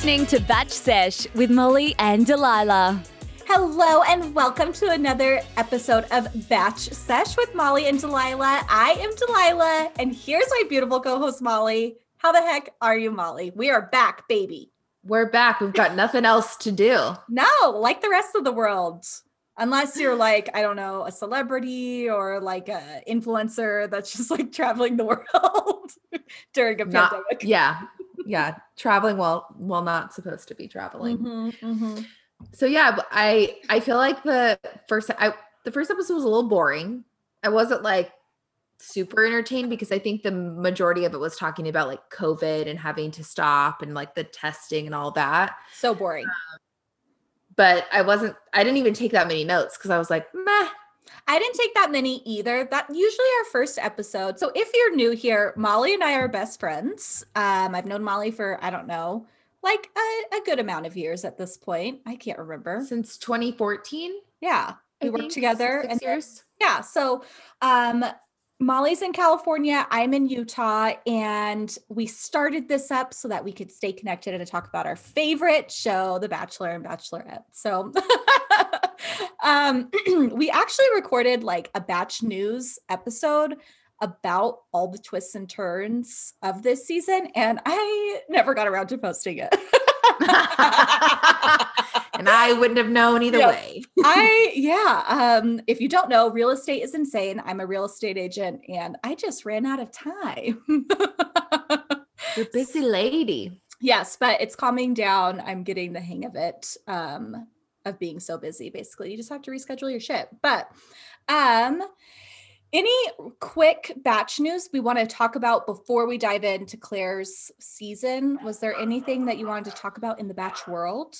listening to Batch Sesh with Molly and Delilah. Hello, and welcome to another episode of Batch Sesh with Molly and Delilah. I am Delilah, and here's my beautiful co host, Molly. How the heck are you, Molly? We are back, baby. We're back. We've got nothing else to do. No, like the rest of the world. Unless you're like, I don't know, a celebrity or like a influencer that's just like traveling the world during a Not- pandemic. Yeah. Yeah. Traveling while while not supposed to be traveling. Mhm, mhm. So yeah, I I feel like the first I the first episode was a little boring. I wasn't like super entertained because I think the majority of it was talking about like COVID and having to stop and like the testing and all that. So boring. But I wasn't I didn't even take that many notes because I was like, meh. I didn't take that many either. That usually our first episode. So if you're new here, Molly and I are best friends. Um, I've known Molly for I don't know, like a, a good amount of years at this point. I can't remember. Since 2014. Yeah, we I worked together six and years. yeah. So um, Molly's in California. I'm in Utah, and we started this up so that we could stay connected and talk about our favorite show, The Bachelor and Bachelorette. So. um we actually recorded like a batch news episode about all the twists and turns of this season and i never got around to posting it and I wouldn't have known either Yeah. way. I yeah. Um, if you don't know, real estate is insane. I'm a real estate agent and I just ran out of time. You're a busy lady. yes, but it's calming down. I'm getting the hang of it. Um, of being so busy. Basically, you just have to reschedule your shit. But um any quick batch news we want to talk about before we dive into Clare's season? Was there anything that you wanted to talk about in the batch world?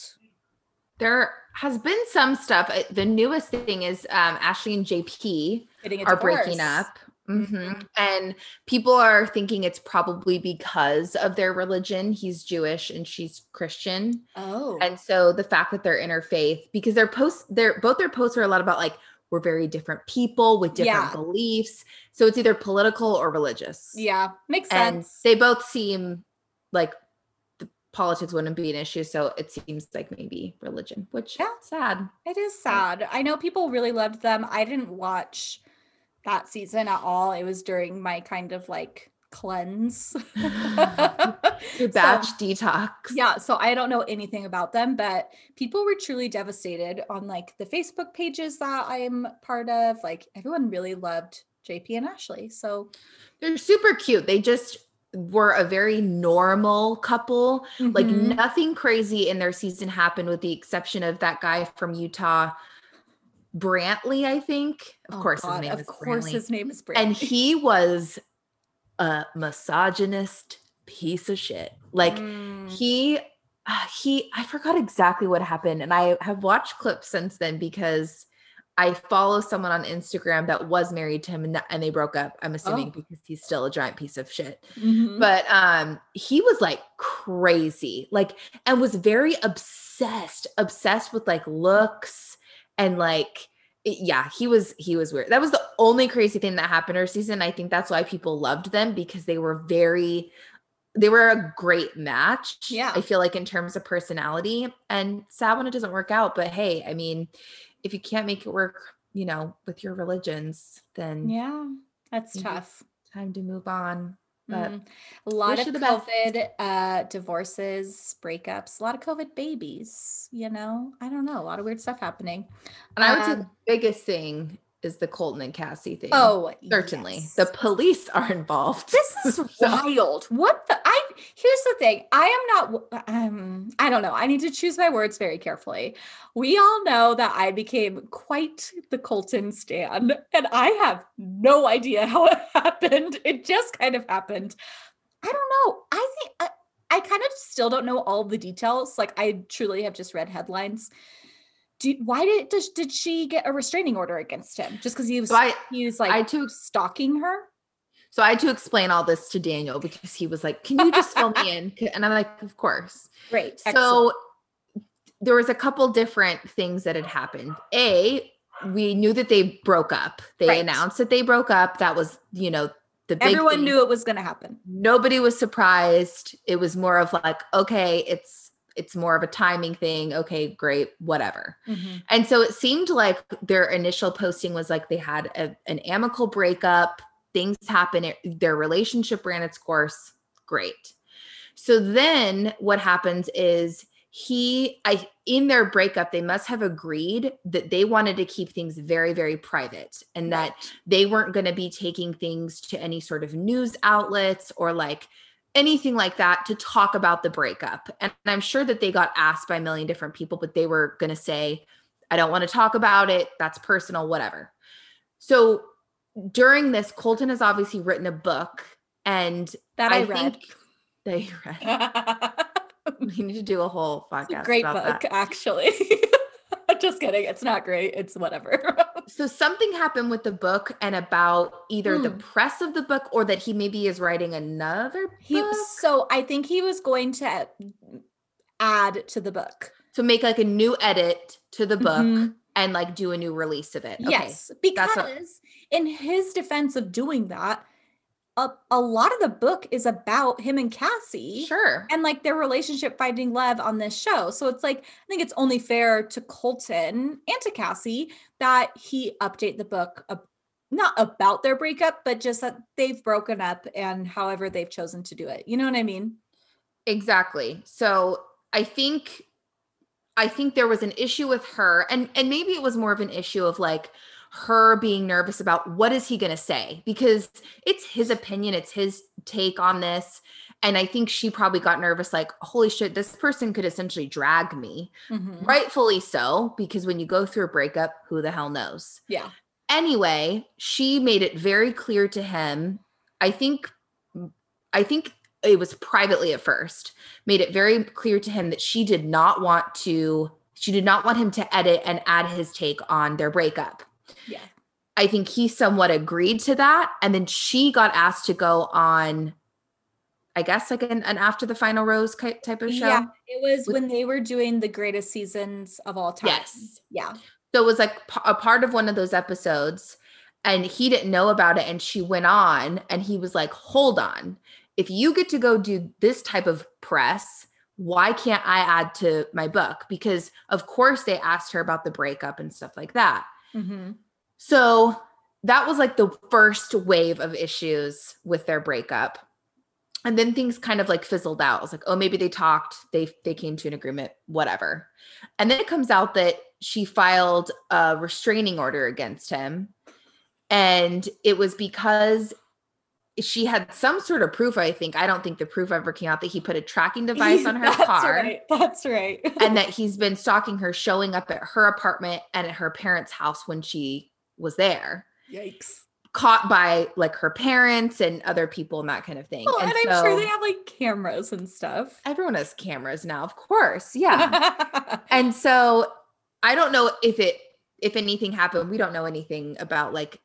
There has been some stuff. Uh, The newest thing is um, Ashley and JP are breaking up. Mhm. And people are thinking it's probably because of their religion. He's Jewish and she's Christian. Oh, And so the fact that they're interfaith, because their posts, their both their posts are a lot about like we're very different people with different Yeah. beliefs. So it's either political or religious. yeah, makes and sense. they both seem like the politics wouldn't be an issue so it seems like maybe religion which Yeah. sad It is sad. I know people really loved them. I didn't watch that season at all. It was during my kind of like cleanse. your So, batch detox yeah, so I don't know anything about them, but people were truly devastated on like the Facebook pages that I'm part of. Like everyone really loved JP and Ashley. So they're super cute they just were a very normal couple like mhm. nothing crazy in their season happened with the exception of that guy from utah brantley i think of Oh, course God, his name of is course brantley. his name is Brantley. and he was a misogynist piece of shit like Mm, he uh, he i forgot exactly what happened and i have watched clips since then because i follow someone on instagram that was married to him and, and they broke up i'm assuming Oh. because he's still a giant piece of shit mhm. but um he was like crazy like and was very obsessed obsessed with like looks and like yeah he was he was weird that was the only crazy thing that happened our season i think that's why people loved them because they were very they were a great match Yeah. i feel like in terms of personality and sad when it doesn't work out but hey i mean if you can't make it work you know with your religions then yeah, that's tough. time to move on but Mm. A lot wish of the. COVID uh, divorces, breakups, a lot of COVID babies. You know, I don't know, a lot of weird stuff happening. And I would say Um, the biggest thing is the Colton and Cassie thing. Oh, certainly. yes. The police are involved. this is So- wild. What the? Here's the thing. I am not. Um, I don't know. I need to choose my words very carefully. We all know that I became quite the Colton stan, and I have no idea how it happened. It just kind of happened. I don't know. I think I, I kind of still don't know all the details. Like I truly have just read headlines. Do, why did does, did she get a restraining order against him? Just because he was So I he was like I took stalking her? So I had to explain all this to Daniel because he was like, "Can you just fill me in?" And I'm like, "Of course." Great. So there was a couple different things that had happened. A, we knew that they broke up. They Right. announced that they broke up. That was, you know, the big Everyone thing. knew it was going to happen. nobody was surprised. It was more of like, okay, it's it's more of a timing thing. Okay, great, whatever. Mhm. And so it seemed like their initial posting was like they had a, an amicable breakup, things happen, it- their relationship ran its course. Great. So then what happens is he I in their breakup they must have agreed that they wanted to keep things very very private and that they weren't going to be taking things to any sort of news outlets or like anything like that to talk about the breakup. And I'm sure that they got asked by a million different people, but they were going to say, I don't want to talk about it. That's personal, whatever. So during this, Colton has obviously written a book and that I, I read. think that you read. We need to do a whole It's podcast. a great book, that. actually. Just kidding. It's not great. It's whatever. So something happened with the book and about either the Hmm. press of the book or that he maybe is writing another book. he so I think he was going to add to the book. to make like a new edit to the book Mhm. And like do a new release of it. Okay. Yes, because in his defense of doing that, a, a lot of the book is about him and Cassie. Sure. And like their relationship finding love on this show. So it's like, I think it's only fair to Colton and to Cassie that he update the book, ab- not about their breakup, but just that they've broken up and however they've chosen to do it. You know what I mean? Exactly. So I think I think there was an issue with her and and maybe it was more of an issue of like her being nervous about what is he going to say because it's his opinion, it's his take on this and I think she probably got nervous like holy shit this person could essentially drag me. Mhm. Rightfully so because when you go through a breakup who the hell knows. Yeah. anyway she made it very clear to him i think i think it was privately at first made it very clear to him that she did not want to she did not want him to edit and add his take on their breakup Yeah. i think he somewhat agreed to that and then she got asked to go on i guess like an, an after the final rose type of show Yeah. It was With- when they were doing the greatest seasons of all time. Yes. Yeah. So it was like a part of one of those episodes, and he didn't know about it. And she went on, and he was like, Hold on. If you get to go do this type of press, why can't I add to my book? Because, of course, they asked her about the breakup and stuff like that. Mm-hmm. So that was like the first wave of issues with their breakup. And then things kind of like fizzled out. I was like, oh, maybe they talked, they they came to an agreement, whatever. And then it comes out that she filed a restraining order against him. And it was because she had some sort of proof, I think. I don't think the proof ever came out that he put a tracking device on her That's car Right. That's right. and that he's been stalking her, showing up at her apartment and at her parents' house when she was there, Yikes. caught by like her parents and other people and that kind of thing. Oh, and, I'm so sure they have like cameras and stuff. everyone has cameras now, of course. Yeah. and so I don't know if it if anything happened. We don't know anything about like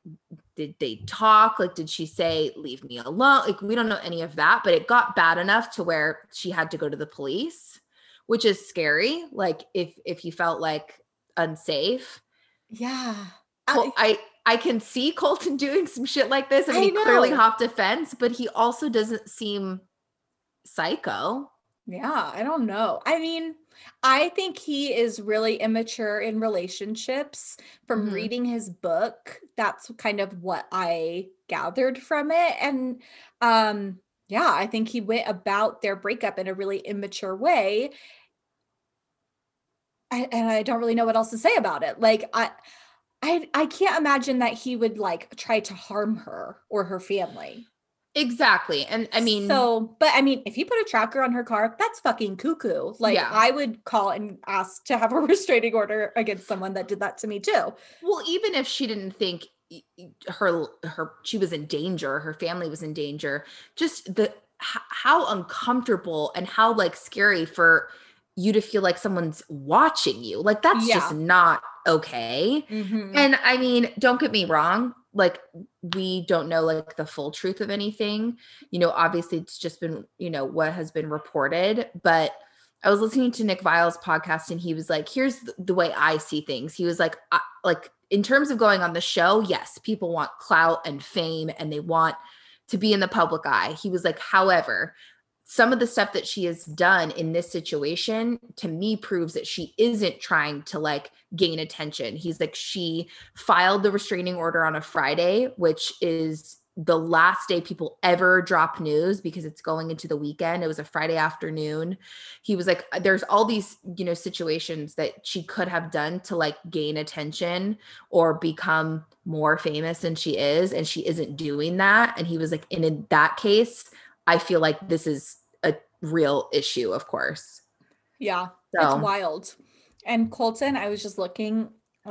did they talk? Like did she say leave me alone? Like we don't know any of that, but it got bad enough to where she had to go to the police, which is scary. Like if if you felt like unsafe. yeah. Col- I I can see Colton doing some shit like this, and I he clearly hopped a fence, but he also doesn't seem psycho. Yeah, I don't know. I mean, I think he is really immature in relationships. From Mhm. reading his book, that's kind of what I gathered from it. And um yeah, I think he went about their breakup in a really immature way. I, and I don't really know what else to say about it. Like I I I can't imagine that he would like try to harm her or her family. Exactly, and I mean, so, but I mean, if you put a tracker on her car, that's fucking cuckoo. Like, Yeah. I would call and ask to have a restraining order against someone that did that to me too. well, even if she didn't think her her she was in danger, her family was in danger, just the how uncomfortable and how like scary for you to feel like someone's watching you. Like that's just not okay. Mhm. And I mean, don't get me wrong, like we don't know like the full truth of anything. You know, obviously it's just been, you know, what has been reported, but I was listening to Nick Viall's podcast and he was like, here's the way I see things. He was like I, like in terms of going on the show, yes, people want clout and fame and they want to be in the public eye. He was like, however, some of the stuff that she has done in this situation to me proves that she isn't trying to like gain attention. He's like, she filed the restraining order on a Friday, which is the last day people ever drop news because it's going into the weekend. It was a Friday afternoon. He was like, uh, there's all these, you know, situations that she could have done to like gain attention or become more famous than she is. And she isn't doing that. And he was like, and in that case, I feel like this is a real issue, of course. Yeah. So- It's wild. And Colton, I was just looking.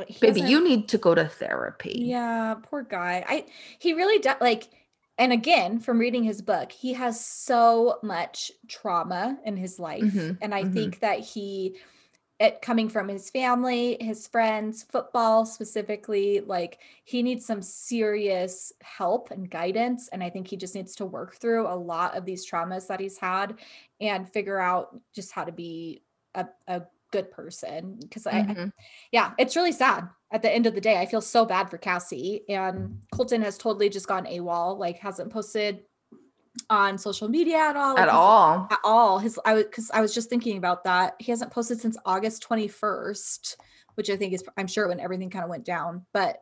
he Baby, you need to go to therapy. Yeah, poor guy. I he really does like and again, from reading his book, he has so much trauma in his life. Mhm, And I mhm. think that he it coming from his family, his friends, football specifically, like he needs some serious help and guidance. And I think he just needs to work through a lot of these traumas that he's had and figure out just how to be a, a good person. Because I, Mhm. yeah, it's really sad. At the end of the day, I feel so bad for Cassie. And Colton has totally just gone AWOL, like hasn't posted on social media at all. At all. At all. His I was because I was just thinking about that. He hasn't posted since August 21st, which I think is I'm sure when everything kind of went down. But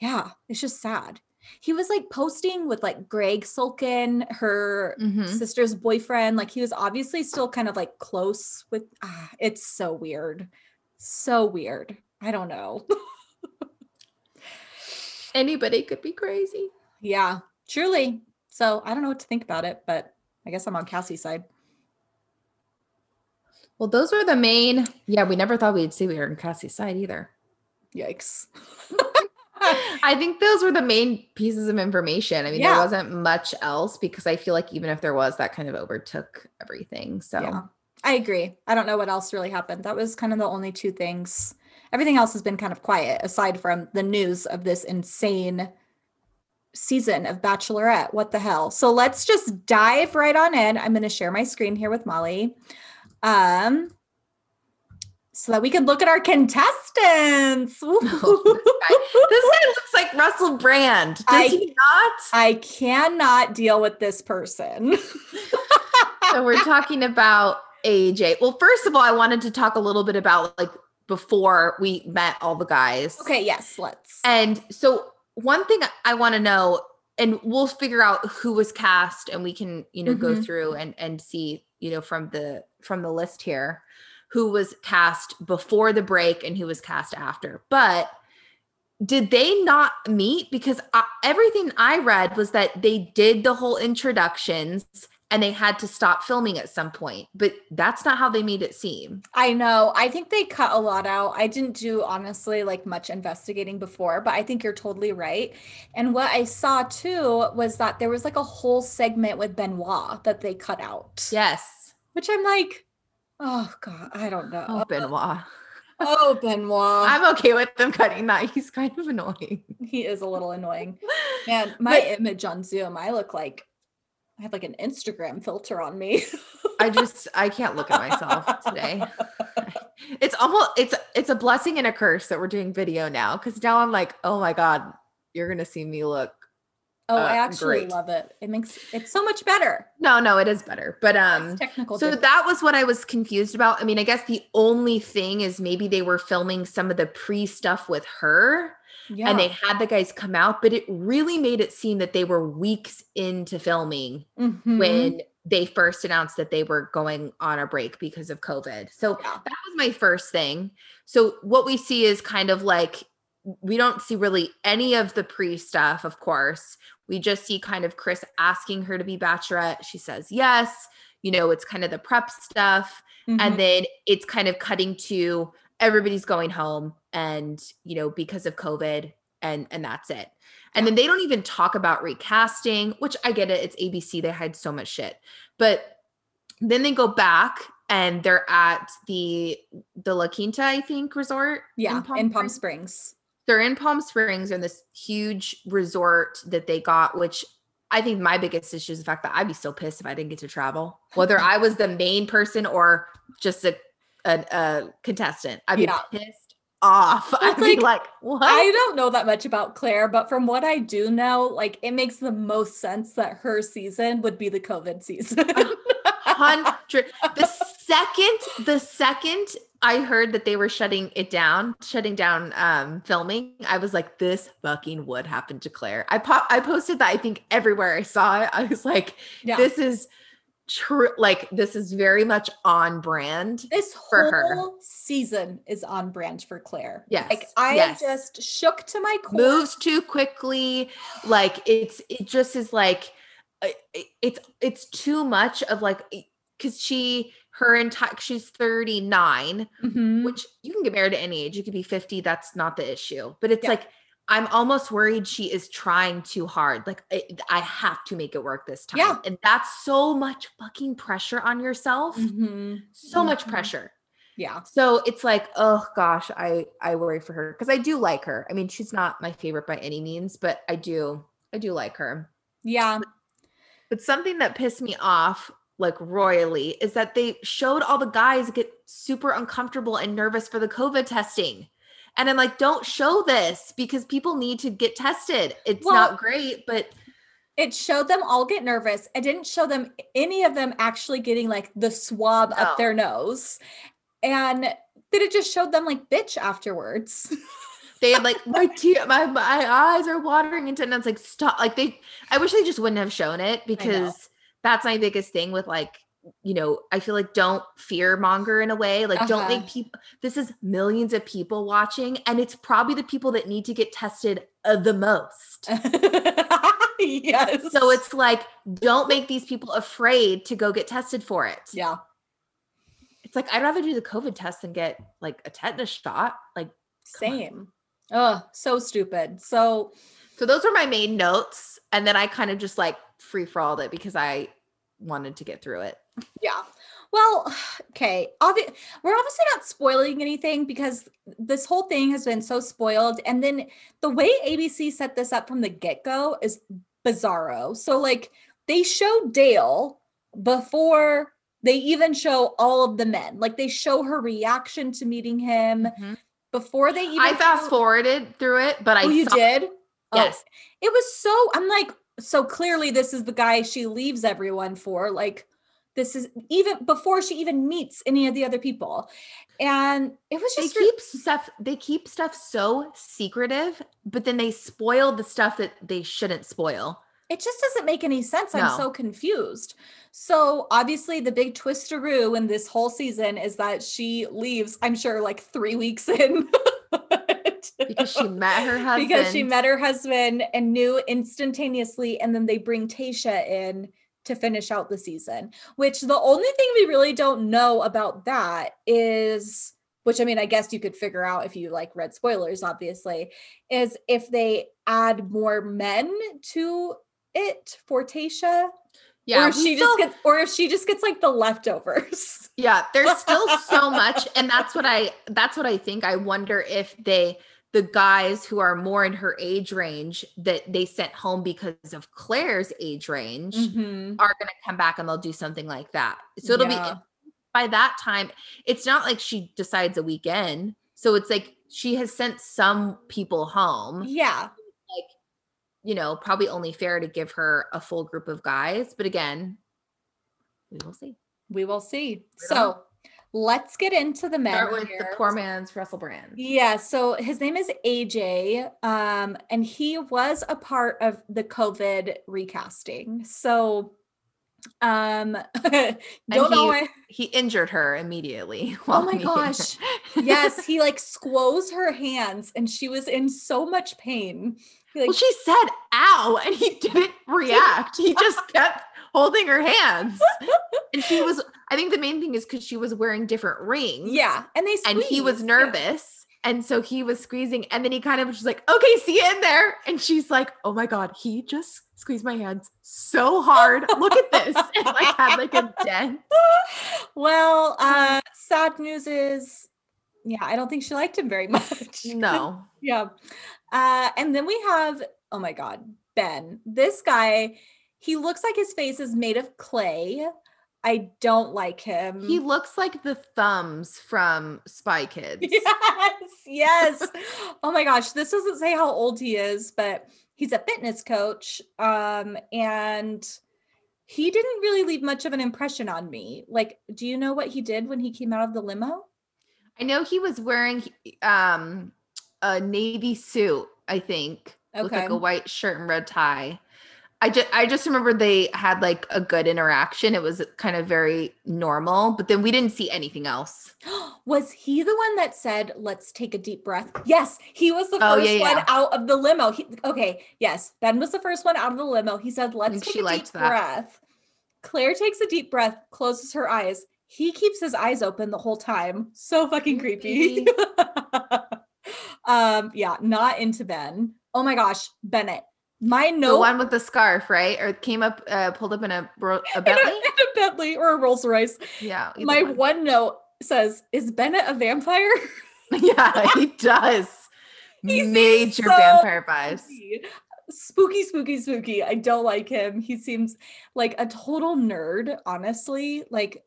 yeah, it's just sad. He was like posting with like Greg Sulkin, her Mhm. sister's boyfriend. Like he was obviously still kind of like close with ah, it's so weird. So weird. I don't know. Anybody could be crazy. yeah, truly. So I don't know what to think about it, but I guess I'm on Cassie's side. Well, those were the main. Yeah, we never thought we'd see we were on Cassie's side either. Yikes. I think those were the main pieces of information. I mean, Yeah. there wasn't much else because I feel like even if there was, that kind of overtook everything. So Yeah. I agree. I don't know what else really happened. That was kind of the only two things. Everything else has been kind of quiet aside from the news of this insane season of Bachelorette. What the hell? So let's just dive right on in. I'm going to share my screen here with Molly. Um so that we can look at our contestants. this guy looks like Russell Brand. Does I- he not? I cannot deal with this person. so we're talking about AJ. Well, first of all, I wanted to talk a little bit about like before we met all the guys. okay, yes, let's. And so one thing I want to know, and we'll figure out who was cast, and we can you know go Mhm. through and and see you know from the from the list here who was cast before the break and who was cast after. But did they not meet? Because I, everything I read was that they did the whole introductions and they had to stop filming at some point. But that's not how they made it seem. I know. I think they cut a lot out. I didn't do honestly like much investigating before, but I think you're totally right. And what I saw too was that there was like a whole segment with Benoit that they cut out. Yes. Which I'm like, oh God, I don't know. Oh, Benoit. Oh, Benoit. I'm okay with them cutting that. He's kind of annoying. he is a little annoying. Man, my But- image on Zoom, I look like I have like an Instagram filter on me. I just I can't look at myself today. It's almost it's it's a blessing and a curse that we're doing video now because now I'm like, oh my god, you're gonna see me look. Oh, I Uh, actually great. love it. It makes it's so much better. No, no, it is better. But It's um, technical. so difference. that was what I was confused about. I mean, I guess the only thing is maybe they were filming some of the pre stuff with her. Yeah. and they had the guys come out, but it really made it seem that they were weeks into filming Mhm. when they first announced that they were going on a break because of COVID. So Yeah. that was my first thing. So what we see is kind of like we don't see really any of the pre stuff, of course. We just see kind of Chris asking her to be bachelorette. She says yes. You know, it's kind of the prep stuff Mhm. and then it's kind of cutting to everybody's going home and you know because of covid and and that's it. And then they don't even talk about recasting which i get it it's abc they hide so much shit. But then they go back and they're at the the la quinta i think resort yeah, in Palm, Springs. Springs. they're in Palm Springs in this huge resort that they got, which I think my biggest issue is the fact that I'd be so pissed if I didn't get to travel, whether I was the main person or just a a, a contestant. I'd be Yeah. pissed off. I'd It's be like, like, what? I don't know that much about Clare, but from what I do know, like it makes the most sense that her season would be the COVID season. hundred. The second, the second I heard that they were shutting it down, shutting down um filming, I was like, this fucking would happen to Clare. I pop I posted that I think everywhere I saw it. I was like, Yeah. this is true. Like this is very much on brand. this for her. whole season is on brand for Clare. Yes, Like I am yes. just shook to my core. moves too quickly like it's it just is like it's it's too much of like because she her entire she's 39 Mhm. which you can get married at any age you could be 50 that's not the issue but it's Yeah. like i'm almost worried she is trying too hard like I, I have to make it work this time Yeah. and that's so much fucking pressure on yourself Mhm. so much Mhm. pressure Yeah. so it's like, oh gosh, I I worry for her because I do like her. I mean, she's not my favorite by any means, but I do I do like her. Yeah. But something that pissed me off like royally is that they showed all the guys get super uncomfortable and nervous for the COVID testing. And I'm like, don't show this because people need to get tested. It's Well- not great, but It showed them all get nervous. It didn't show them any of them actually getting like the swab No. up their nose. And then it just showed them like bitch afterwards. they had like my tear, my my eyes are watering into, and it's like stop. Like they, I wish they just wouldn't have shown it because that's my biggest thing with like, you know, I feel like don't fear monger in a way. Like don't Uh-huh. make people. This is millions of people watching, and it's probably the people that need to get tested uh, the most. yes. So it's like, don't make these people afraid to go get tested for it. yeah. It's like I'd rather do the COVID test than get like a tetanus shot. Like. Same. Oh, so stupid. So so those are my main notes, and then I kind of just like free for all it because I wanted to get through it. Yeah. Well, okay. Obvi- we're obviously not spoiling anything because this whole thing has been so spoiled. And then the way ABC set this up from the get go is bizarro. So, like, they show Dale before they even show all of the men. Like, they show her reaction to meeting him mm-hmm. before they even. I fast forwarded through it, but I Oh, you saw- did? Oh, Yes. it was so I'm like, so clearly this is the guy she leaves everyone for. Like this is even before she even meets any of the other people. And it was they just re- stuff they keep stuff so secretive, but then they spoil the stuff that they shouldn't spoil. it just doesn't make any sense. I'm so confused. So obviously the big twisteroo in this whole season is that she leaves, I'm sure like three weeks in. Because she met her husband. because she met her husband and knew instantaneously and then they bring Tasha in to finish out the season which the only thing we really don't know about that is which I mean I guess you could figure out if you like read spoilers obviously is if they add more men to it for Tasha yeah, or if she still- just gets or if she just gets like the leftovers Yeah, there's still so much and that's what I that's what I think. I wonder if they the guys who are more in her age range that they sent home because of Clare's age range Mhm. are going to come back and they'll do something like that. So it'll Yeah. be by that time it's not like she decides a weekend. So it's like she has sent some people home. yeah Like, You know, probably only fair to give her a full group of guys, but again, we will see. we will see Right so. Let's get into the men Start with the poor man's Russell Brand. Yeah, so his name is AJ, um, and he was a part of the COVID recasting. So, um, don't know. he- why- he injured her immediately. Oh my gosh. yes, he like squoze her hands, and she was in so much pain. He, like, well, she said "ow" and he didn't react. He just kept holding her hands, and she was. I think the main thing is because she was wearing different rings. yeah, and they and he was squeezed, yeah. nervous. And so he was squeezing, and then he kind of was just like, "Okay, see you in there." And she's like, "Oh my god, he just squeezed my hands so hard. Look at this!" And like had like a dent. well, uh, sad news is, yeah, I don't think she liked him very much. No, Yeah. Uh, and then we have, oh my God, Ben. This guy, he looks like his face is made of clay. I don't like him. he looks like the thumbs from Spy Kids. yes, yes. oh my gosh, this doesn't say how old he is, but he's a fitness coach. Um, and he didn't really leave much of an impression on me. Like, do you know what he did when he came out of the limo? I know he was wearing um a navy suit, I think, with like a white shirt and red tie. I just I just remember they had like a good interaction. It was kind of very normal, but then we didn't see anything else. was he the one that said, let's take a deep breath? Yes, he was the Oh, first yeah, one out of the limo. He, okay, yes, Ben was the first one out of the limo. He said, let's take a deep that. breath. Claire takes a deep breath, closes her eyes. He keeps his eyes open the whole time. So fucking creepy. um, yeah, not into Ben. Oh my gosh, Bennett. My note The one with the scarf, right? Or came up, uh, pulled up in a, bro- a in a, Bentley. in a Bentley or a Rolls Royce. Yeah. My one. one note says, "Is Bennett a vampire?" yeah, he does. He Major so vampire vibes. spooky, spooky, spooky. I don't like him. He seems like a total nerd, honestly. Like,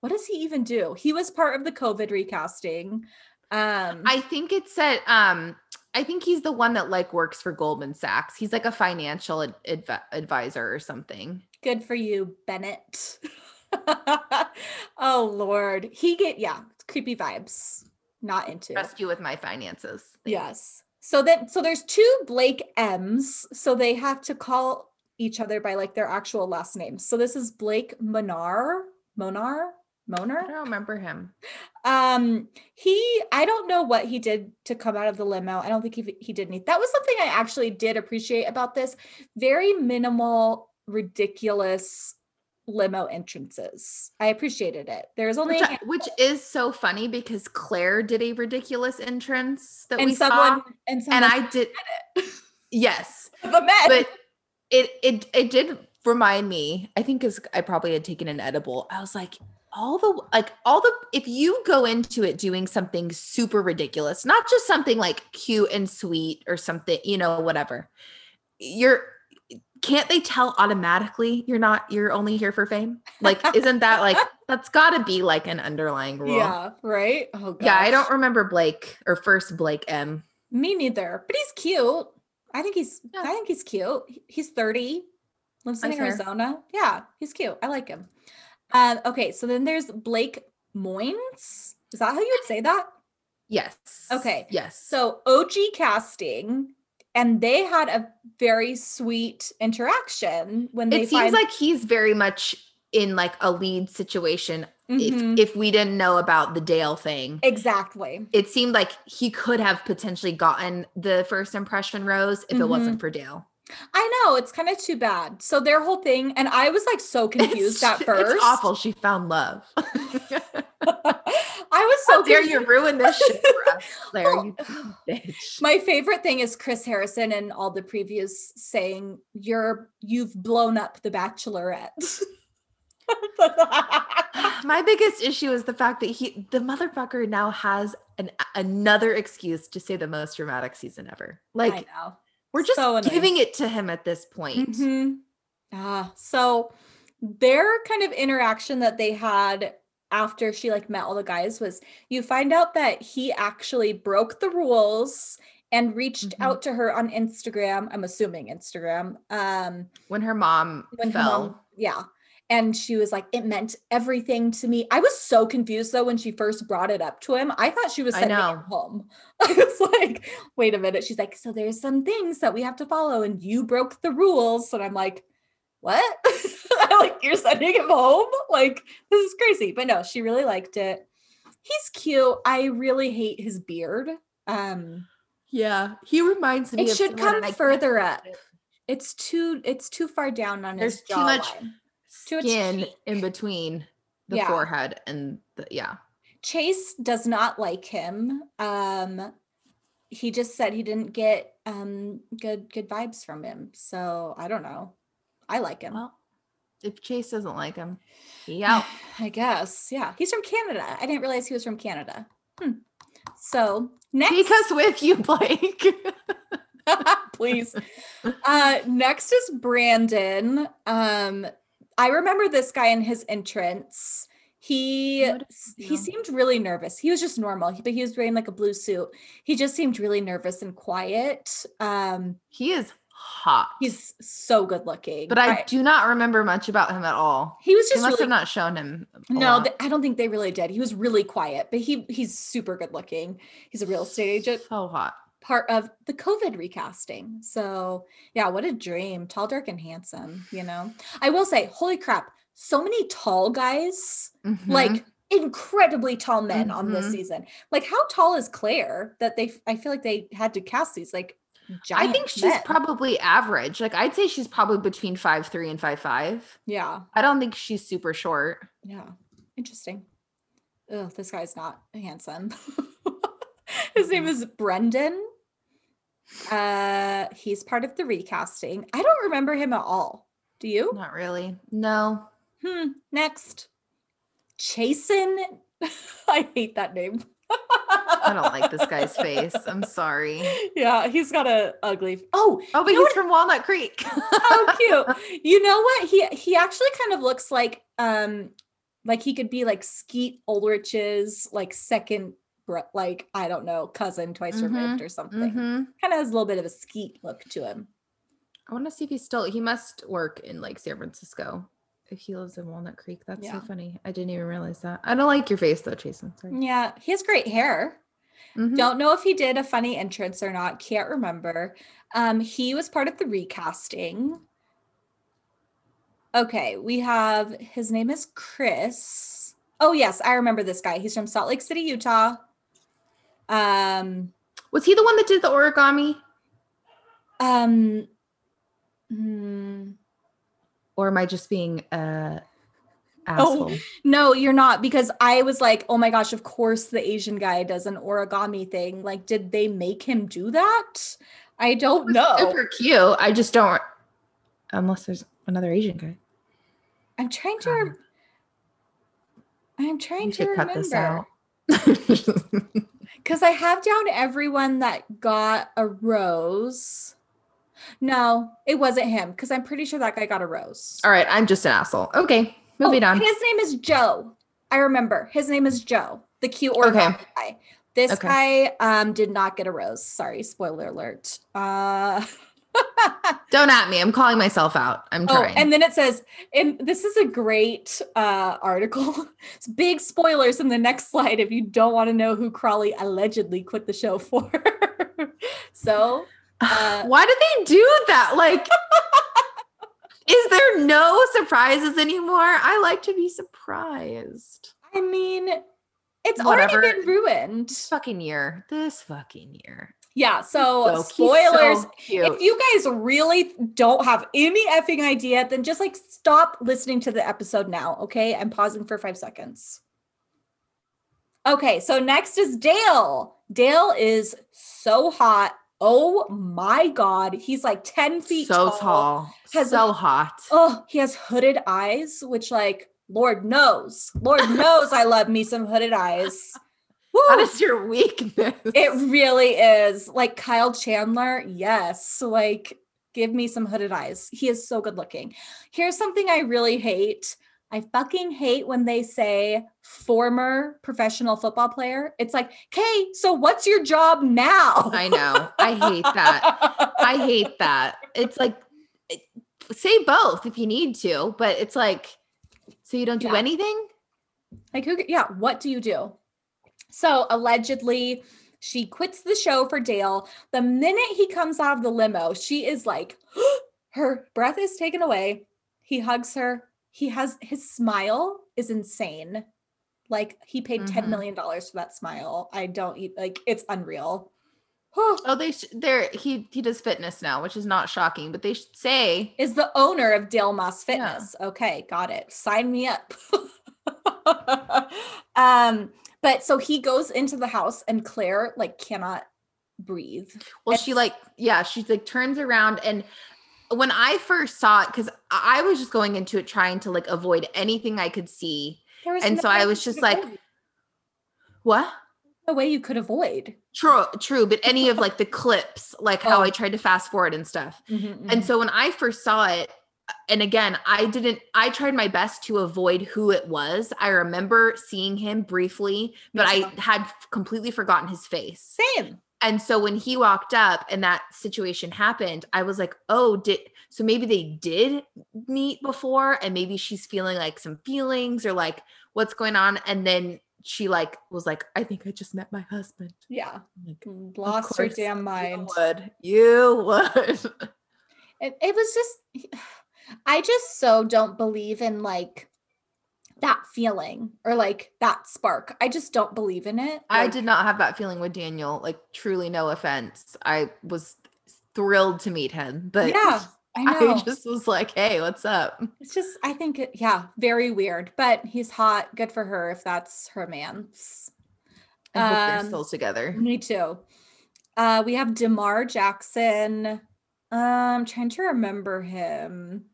what does he even do? He was part of the COVID recasting. Um, I think it said um I think he's the one that like works for Goldman Sachs. He's like a financial ad- advi- advisor or something. good for you, Bennett. oh Lord, he get yeah, creepy vibes. Not into. Trust you with my finances. Yes. So that so there's two Blake M's, so they have to call each other by like their actual last names. So this is Blake Monar, Monar, I don't remember him. Um, he I don't know what he did to come out of the limo. I don't think he he did anything. That was something I actually did appreciate about this. Very minimal, ridiculous limo entrances. I appreciated it. There's only Which, which is so funny because Clare did a ridiculous entrance that and we someone saw, and and I did. Yes, the men. but it it it did remind me i think because i probably had taken an edible i was like all the like all the if you go into it doing something super ridiculous not just something like cute and sweet or something you know whatever you're can't they tell automatically you're not you're only here for fame like isn't that like that's got to be like an underlying rule Yeah, right? Oh god. yeah i don't remember blake or first blake m Me neither. But he's cute. I think he's Yeah. I think he's cute. He's 30, lives in. Arizona. Yeah, he's cute. I like him. Um, okay, so then there's Blake Moynes. Is that how you would say that? yes Okay, yes So OG casting, and they had a very sweet interaction when they it seems find like he's very much in like a lead situation Mhm. if if we didn't know about the Dale thing. exactly. It seemed like he could have potentially gotten the first impression rose if it wasn't for Dale. I know it's kind of too bad. So their whole thing, and I was like so confused It's- at first. It's awful. She found love. I was so How dare confused. you ruin this shit for us, Clare? You bitch. My favorite thing is Chris Harrison and all the previews saying you're you've blown up the Bachelorette. My biggest issue is the fact that he, the motherfucker, now has an another excuse to say the most dramatic season ever. I Like know. We're just So giving it to him at this point. Mhm. Ah, so their kind of interaction that they had after she like met all the guys was you find out that he actually broke the rules and reached Mhm. out to her on Instagram. I'm assuming Instagram. Um When her mom when her fell, mom- yeah. And she was like, it meant everything to me. I was so confused though when she first brought it up to him. I thought she was sending him home. I was like, wait a minute. She's like, so there's some things that we have to follow, and you broke the rules. And I'm like, what? I'm like, you're sending him home? Like, this is crazy. But no, she really liked it. He's cute. I really hate his beard. Um, Yeah, he reminds me. it of should come and I can't further up. It's too it's too far down on There's his jawline. Too much skin in between the Yeah. forehead and the yeah. Chase does not like him. Um he just said he didn't get um good good vibes from him. So I don't know. I like him. Well, if Chase doesn't like him, yeah. I guess. Yeah. He's from Canada. I didn't realize he was from Canada. Hmm. So next Take us with you, Blake. please. Uh next is Brandon. Um I remember this guy in his entrance. He What did s- he seemed really nervous. He was just normal, but he was wearing like a blue suit. He just seemed really nervous and quiet. Um he is hot. He's so good looking. but I, do not remember much about him at all. he was They just must really have not shown him. no, th- I don't think they really did. He was really quiet, but he he's super good looking. He's a real estate agent, so hot. Part of the COVID recasting. So yeah, what a dream. Tall, dark, and handsome, you know. I will say, holy crap, so many tall guys, Mhm. like incredibly tall men on this Mhm. season. Like, how tall is Clare that they I feel like they had to cast these like I think she's men. probably average. Like I'd say she's probably between five three and five five. yeah. I don't think she's super short. Yeah. Interesting. Oh, this guy's not handsome. His name is Brendan. Uh he's part of the recasting. I don't remember him at all. Do you? Not really. No. Hmm. Next. Chasen. I hate that name. I don't like this guy's face. I'm sorry. Yeah, he's got a ugly. Oh, Oh, but he's from Walnut Creek. how cute. You know what? He he actually kind of looks like um like he could be like Skeet Ulrich's like second like I don't know, cousin twice removed or something. Mhm. Kind of has a little bit of a Skeet look to him. I want to see if he's still. He must work in like San Francisco. If he lives in Walnut Creek, that's Yeah. so funny. I didn't even realize that. I don't like your face though, Jason. Sorry. Yeah, he has great hair. Mhm. Don't know if he did a funny entrance or not. Can't remember. Um, he was part of the recasting. Okay, we have his name is Chris. Oh yes, I remember this guy. He's from Salt Lake City, Utah. Um, Was he the one that did the origami, um, hmm, or am I just being uh Oh. asshole? no, you're not because I was like, oh my gosh, of course the Asian guy does an origami thing. Like, did they make him do that? I don't know. Super cute. I just don't. Unless there's another Asian guy. I'm trying to. Um, I'm trying to should remember cut this out. Because I have down everyone that got a rose. No, it wasn't him because I'm pretty sure that guy got a rose. All right, I'm just an asshole. Okay, Oh, moving on. His name is Joe. I remember his name is Joe, the cute origami guy. This Okay. guy um did not get a rose. Sorry, spoiler alert. Uh Don't at me. I'm calling myself out. I'm Oh, trying. and then it says, and this is a great uh, article. It's big spoilers in the next slide if you don't want to know who Crawley allegedly quit the show for. so, uh, Why did they do that? Like, is there no surprises anymore? I like to be surprised. I mean, it's Whatever. already been ruined. Fucking year. This fucking year. Yeah. So, So- spoilers. so if you guys really don't have any effing idea, then just like stop listening to the episode now. Okay. I'm pausing for five seconds. Okay. So next is Dale. Dale is so hot. Oh my God. He's like 10 feet so tall. tall. Has- so hot. Oh, he has hooded eyes, which like Lord knows. Lord knows I love me some hooded eyes. That is your weakness. It really is. Like Kyle Chandler, yes. Like, give me some hooded eyes. He is so good looking. Here's something I really hate. I fucking hate when they say former professional football player. It's like, okay, so what's your job now? I know. I hate that. I hate that. It's like say both if you need to, but it's like so you don't do Yeah. anything? Like, who, yeah, what do you do? So allegedly, she quits the show for Dale. The minute he comes out of the limo, she is like, her breath is taken away. He hugs her. He has his smile is insane. Like he paid ten Mhm. million dollars for that smile. I don't eat like it's unreal. Oh, they sh- they're he he does fitness now, which is not shocking, but they should say is the owner of Dale Moss Yeah. Fitness. Okay, got it. Sign me up. um, but so he goes into the house and Clare like cannot breathe. Well, she like, yeah, she like turns around and when I first saw it, because I was just going into it trying to like avoid anything I could see. And no so I was just like- avoid. What? no way you could avoid. True, true. But any of like the clips, like how Oh. I tried to fast forward and stuff. Mhm, And mhm. so when I first saw it, and again, I didn't, I tried my best to avoid who it was. I remember seeing him briefly, but I had completely forgotten his face. same. And so when he walked up and that situation happened, I was like, oh, did so maybe they did meet before and maybe she's feeling like some feelings or like what's going on. And then she like was like, I think I just met my husband. Yeah. Like, mm, Lost her damn You mind. would. You would. It, it was just, I just so don't believe in like that feeling or like that spark. I just don't believe in it. I did not have that feeling with Daniel. Like, truly, no offense. I was thrilled to meet him, but Yeah, I know. I just was like, hey, what's up? It's just, I think, it, yeah, very weird, but he's hot. Good for her if that's romance. I hope Um, they're still together. Me too. Uh, we have Demar Jackson. Um, trying to remember him.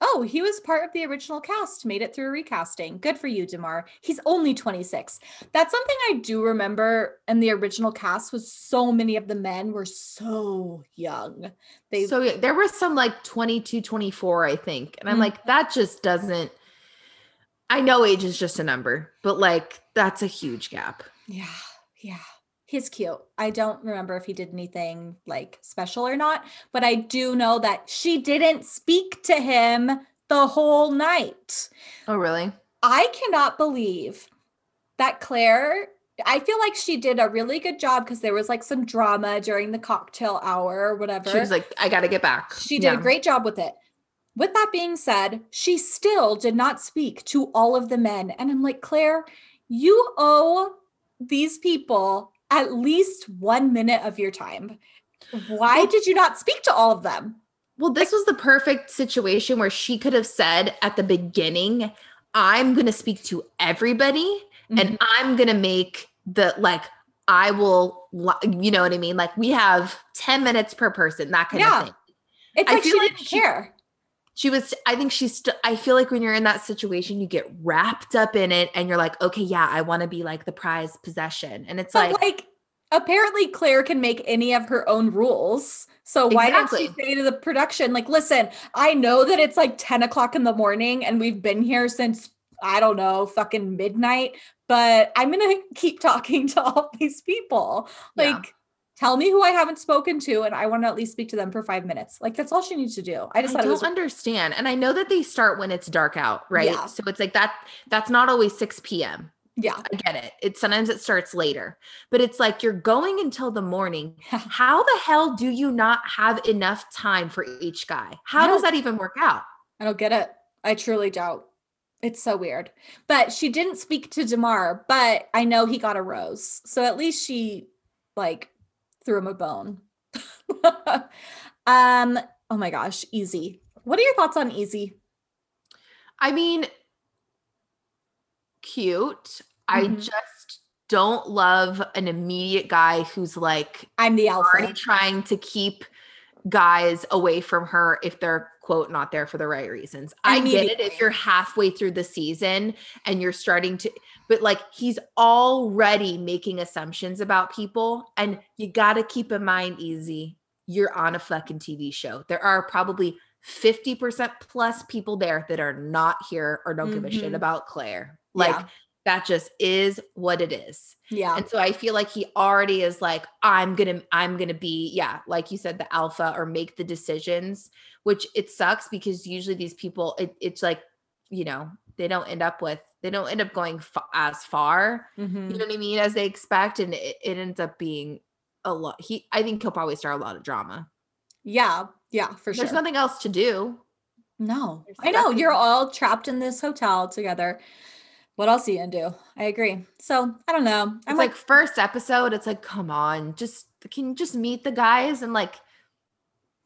Oh, he was part of the original cast, made it through recasting. Good for you, Demar. He's only 26. That's something I do remember in the original cast was so many of the men were so young. They so yeah, there was some like 22, 24, I think. And I'm Mm. like, that just doesn't. I know age is just a number, but like, that's a huge gap. Yeah, yeah. He's cute. I don't remember if he did anything like special or not, but I do know that she didn't speak to him the whole night. Oh, really? I cannot believe that Clare, I feel like she did a really good job because there was like some drama during the cocktail hour or whatever. She was like, I got to get back. She did a great job with it. With that being said, she still did not speak to all of the men. And I'm like, Clare, you owe these people at least one minute of your time. Why did you not speak to all of them? Well, this was the perfect situation where she could have said at the beginning, I'm going to speak to everybody Mm-hmm. and I'm going to make the like, I will, you know what I mean? Like, we have 10 minutes per person, that kind Yeah. of thing. it's I like she like didn't she- care. She was, I think she's, st- I feel like when you're in that situation, you get wrapped up in it and you're like, okay, yeah, I want to be like the prized possession. And it's like, like, apparently Clare can make any of her own rules. So why didn't she Exactly. say to the production, like, listen, I know that it's like 10 o'clock in the morning and we've been here since I don't know, fucking midnight, but I'm gonna keep talking to all these people. Yeah. Tell me who I haven't spoken to, and I want to at least speak to them for five minutes. Like, that's all she needs to do. I I just it don't was understand. And I know that they start when it's dark out, right? Yeah. So it's like that, that's not always 6 p.m. yeah. I get it. It's sometimes it starts later, but it's like you're going until the morning. How the hell do you not have enough time for each guy? How does that even work out? I don't get it. I truly don't. It's so weird. But she didn't speak to Demar, but I know he got a rose. So at least she like threw him a bone. um, oh my gosh, Eazy. What are your thoughts on Eazy? I mean, cute. I Mhm. just don't love an immediate guy who's like I'm the alpha. already trying to keep guys away from her if they're quote not there for the right reasons. I get it if you're halfway through the season and you're starting to but like he's already making assumptions about people and you got to keep in mind Eazy you're on a fucking TV show. There are probably 50% plus people there that are not here or don't give a shit Mhm. about Clare. Like Yeah. That just is what it is. Yeah. And so I feel like he already is like, I'm gonna, I'm gonna be, yeah, like you said, the alpha or make the decisions, which it sucks because usually these people, it, it's like, you know, they don't end up with, they don't end up going fa- as far, Mhm. you know what I mean, as they expect, and it, it ends up being a lot. He, I think he'll probably start a lot of drama. Yeah. Yeah, for sure. There's nothing else to do. No, I know you're all trapped in this hotel together. What else are you gonna do? I agree. So I don't know. I'm It's like, like first episode, it's like, come on, just can you just meet the guys and like,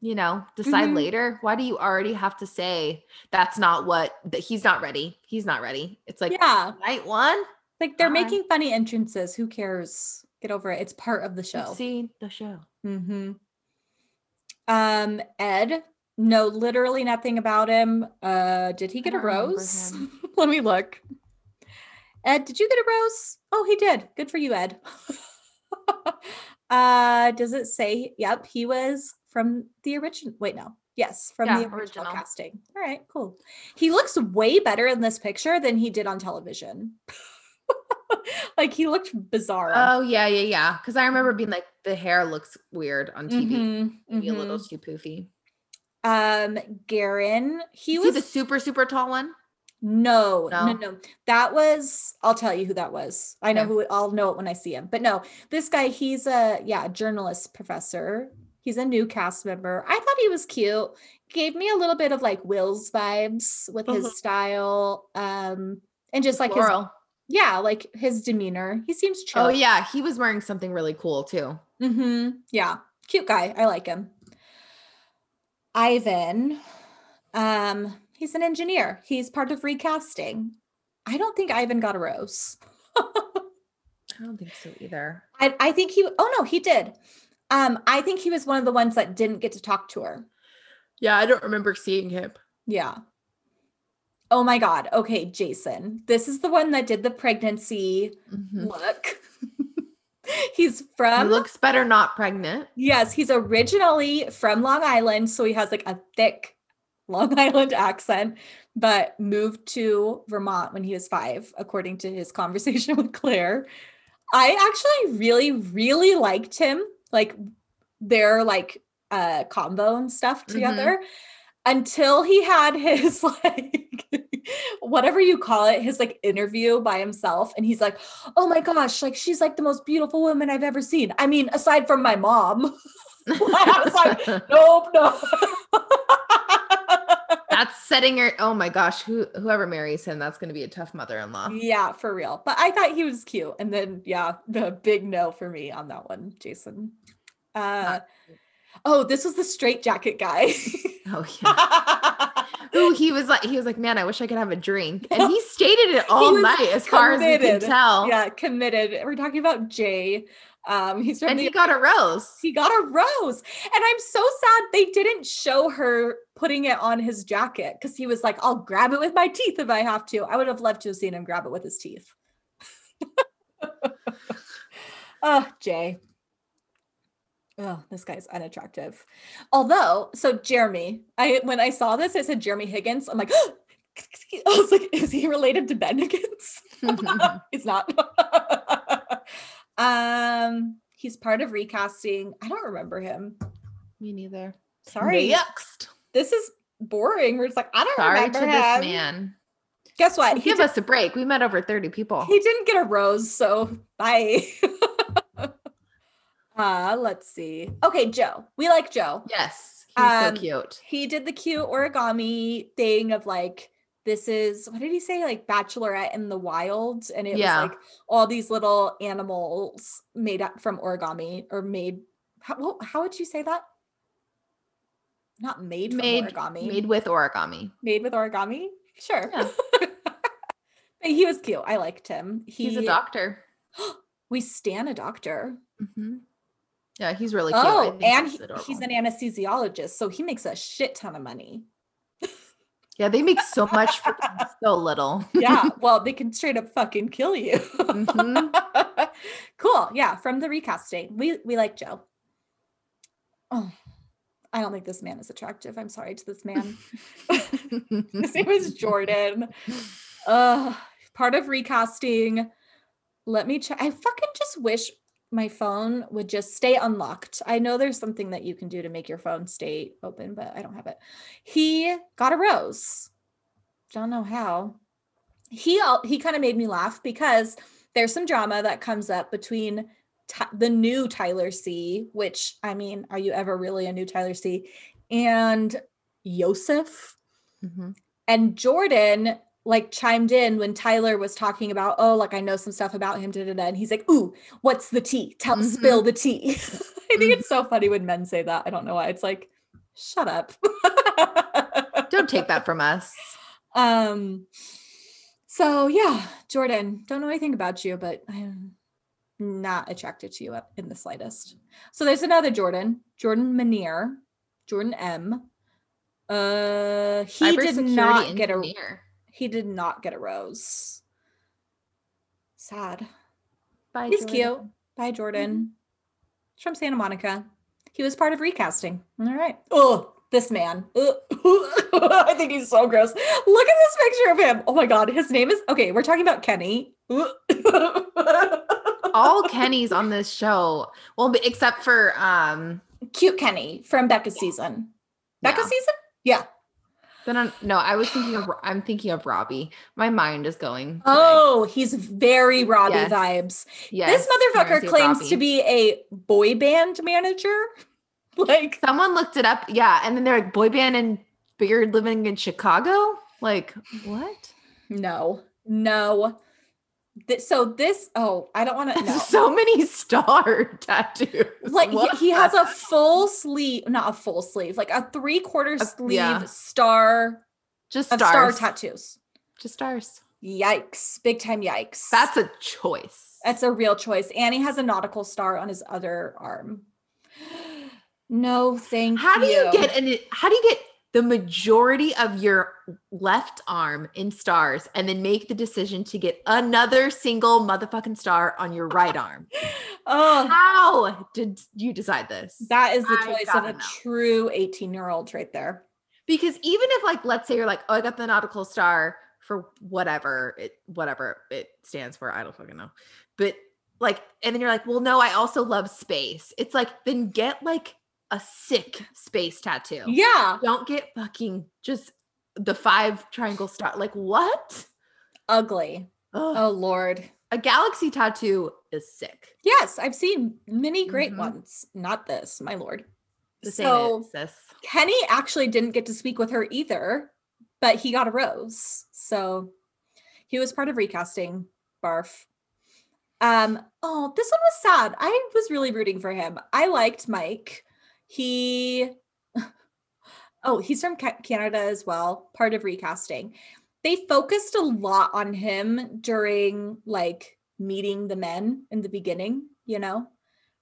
you know, decide Mhm. later? Why do you already have to say that's not what that he's not ready? He's not ready. It's like yeah, night one. like they're Bye. making funny entrances. Who cares? Get over it. It's part of the show. seen the show. Mm-hmm. Um, Ed. No, literally nothing about him. Uh, did he get a rose? Let me look. Ed, did you get a rose? Oh, he did. Good for you, Ed. uh, does it say? Yep, he was from the original. Wait, no. Yes, from Yeah, the original, original. casting. All right, cool. He looks way better in this picture than he did on television. like he looked bizarre. Oh yeah, yeah, yeah. Because I remember being like, the hair looks weird on TV. Mhm, Maybe a little mhm. too poofy. Um, Garin, he He was was the super super tall one. No, no, No? no, That was. I'll tell you who that was. I know Okay. who. I'll know it when I see him. But no, this guy. He's a yeah, a journalist professor. He's a new cast member. I thought he was cute. Gave me a little bit of like Will's vibes with Mhm. his style. Um, and just like his yeah, like his demeanor. He seems chill. Oh yeah, he was wearing something really cool too. Mm-hmm. Yeah. Cute guy. I like him. Ivan. Um, he's an engineer. He's part of recasting. I don't think Ivan got a rose. I don't think so either. I, I think he oh no, he did. Um, I think he was one of the ones that didn't get to talk to her. Yeah, I don't remember seeing him. Yeah. Oh my god. Okay, Jason. This is the one that did the pregnancy Mhm. look. he's He from looks better not pregnant. Yes, he's originally from Long Island, so he has like a thick Long Island accent, but moved to Vermont when he was five, according to his conversation with Clare. I actually really, really liked him, like their like uh combo and stuff Mhm. together. Until he had his like whatever you call it, his like interview by himself, and he's like, "Oh my gosh, like she's like the most beautiful woman I've ever seen." I mean, aside from my mom. I was like, nope, no. That's setting her. Oh my gosh, who whoever marries him, that's going to be a tough mother-in-law. yeah, for real. But I thought he was cute. And then, yeah, the big no for me on that one, Jason. Uh, oh, this was the straight jacket guy. Oh yeah. Ooh, he was like, he was like, man, I wish I could have a drink, and he stated it all night, as far as we committed. could tell. yeah, committed. We're talking about Jay. Um, he's from and the he got a rose. he got a rose. And I'm so sad they didn't show her putting it on his jacket because he was like, I'll grab it with my teeth if I have to. I would have loved to have seen him grab it with his teeth. oh, Jay. Oh, this guy's unattractive. Although, so Jeremy, I when I saw this, I said Jeremy Higgins. I'm like, I was like, is he related to Ben Higgins? he's not. Um, he's part of recasting. I don't remember him. Me neither. Sorry. Next. This is boring. We're just like, I don't Sorry remember to him. this man. Guess what? He, Give did, us a break. We met over 30 people. he didn't get a rose, so bye. uh, let's see. Okay, Joe. We like Joe. yes. He's Um, so cute. He did the cute origami thing of like, this is what did he say? Like Bachelorette in the Wild. And it Yeah. was like all these little animals made up from origami or made. How, how would you say that? Not made, Made, from origami. made with origami. made with origami. Sure. Yeah. he was cute. I liked him. He, He's a doctor. We stan a doctor. Mhm. Yeah, he's really cute. Oh, and he's he- he's an anesthesiologist, so he makes a shit ton of money. Yeah, they make so much for so little. Yeah, well, they can straight up fucking kill you. Mhm. cool. Yeah, from the recasting. We we like Joe. Oh, I don't think this man is attractive. I'm sorry to this man. His name is Jordan. Uh, part of recasting. Let me check. I fucking just wish my phone would just stay unlocked. I know there's something that you can do to make your phone stay open, but I don't have it. He got a rose. Don't know how. He he kind of made me laugh because there's some drama that comes up between Ty- the new Tyler C, which I mean, are you ever really a new Tyler C? And Yosef Mhm. and Jordan like chimed in when Tyler was talking about, oh, like I know some stuff about him, da, da, da. and he's like, ooh, what's the tea? Tell, Mhm. spill the tea. I think it's so funny when men say that. I don't know why. It's like, shut up. Don't take that from us. Um. So yeah, Jordan, don't know anything about you, but I'm not attracted to you in the slightest. So there's another Jordan, Jordan Manier, Jordan M. Uh, he did not get a engineer. He did not get a rose. Sad. Bye, He's Jordan. cute. Bye, Jordan. He's from Santa Monica. He was part of recasting. All right. Oh, this man. Ugh. I think he's so gross. Look at this picture of him. Oh my God. His name is okay. We're talking about Kenny. All Kennys on this show. Well, except for um Cute Kenny from Becca's season. Becca's yeah. season? Yeah. Then I'm, no, I was thinking of I'm thinking of Robbie. My mind is going. today. Oh, he's very Robbie Yes. vibes. yes. this motherfucker claims Robbie. to be a boy band manager. Like, Someone looked it up. Yeah, and then they're like boy band and beard living in Chicago. Like what? no, no. Th- so this, oh, I don't want to know. so many star tattoos. like he- What he, has a full sleeve, not a full sleeve, like a three quarter sleeve yeah. star just star tattoos. Just stars. Yikes! Big time yikes. That's a choice. That's a real choice. And he has a nautical star on his other arm. No, thank you. How do you. you get an how do you get the majority of your left arm in stars and then make the decision to get another single motherfucking star on your right arm? Oh, How did you decide this? that is the I choice of a know. true 18 year old right there. because even if like let's say you're like, oh, I got the nautical star for whatever it whatever it stands for, I don't fucking know. But like, and then you're like, well, no, I also love space. It's like, then get like a sick space tattoo. Yeah. Don't get fucking just the five triangle star. Like what? Ugly. Ugh. Oh, Lord. A galaxy tattoo is sick. Yes, I've seen many great Mhm. ones. Not this, my Lord. This so it, sis. Kenny actually didn't get to speak with her either, but he got a rose. So he was part of recasting. Barf. Um, oh, this one was sad. I was really rooting for him. I liked Mike. He Oh, he's from Canada as well, part of recasting. They focused a lot on him during like meeting the men in the beginning, you know?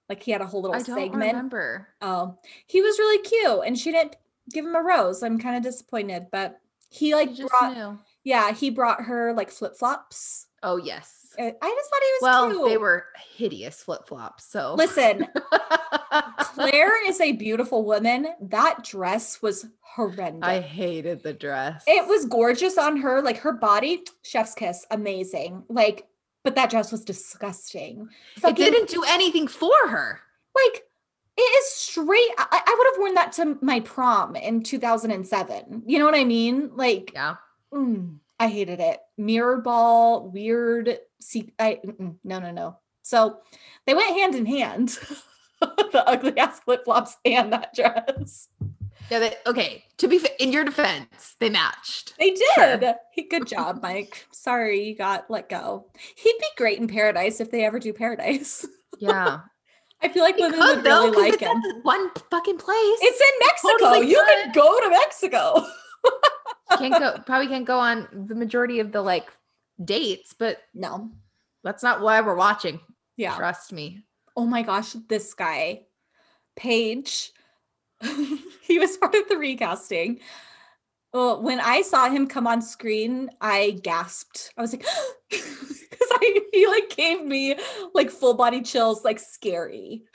Like he had a whole little I don't segment. remember. Oh, he was really cute, and she didn't give him a rose. I'm kind of disappointed, but he like brought, knew. yeah, he brought her like flip flops. Oh yes. I just thought he was Well, cute. they were hideous flip flops. So Listen, Clare is a beautiful woman. That dress was horrendous. I hated the dress. it was gorgeous on her, like her body, chef's kiss, amazing. Like, but that dress was disgusting. It didn't do anything for her. like it is straight. I, I would have worn that to my prom in 2007. You know what I mean? Like, Yeah. mm, I hated it. Mirror ball, weird. See, I no, no, no. So they went hand in hand. the ugly ass flip flops and that dress. Yeah. They, okay. To be in your defense, they matched. They Sure. did. He, good job, Mike. Sorry you got let go. He'd be great in Paradise if they ever do Paradise. Yeah. I feel like women could would though, really like him. one fucking place. It's in Mexico. Totally you could. could go to Mexico. can't go probably can't go on the majority of the like dates, but No. that's not why we're watching. Yeah. Trust me. Oh my gosh, this guy, Paige, he was part of the recasting. Well, when I saw him come on screen, I gasped. I was like, because I he like gave me like full body chills, like scary.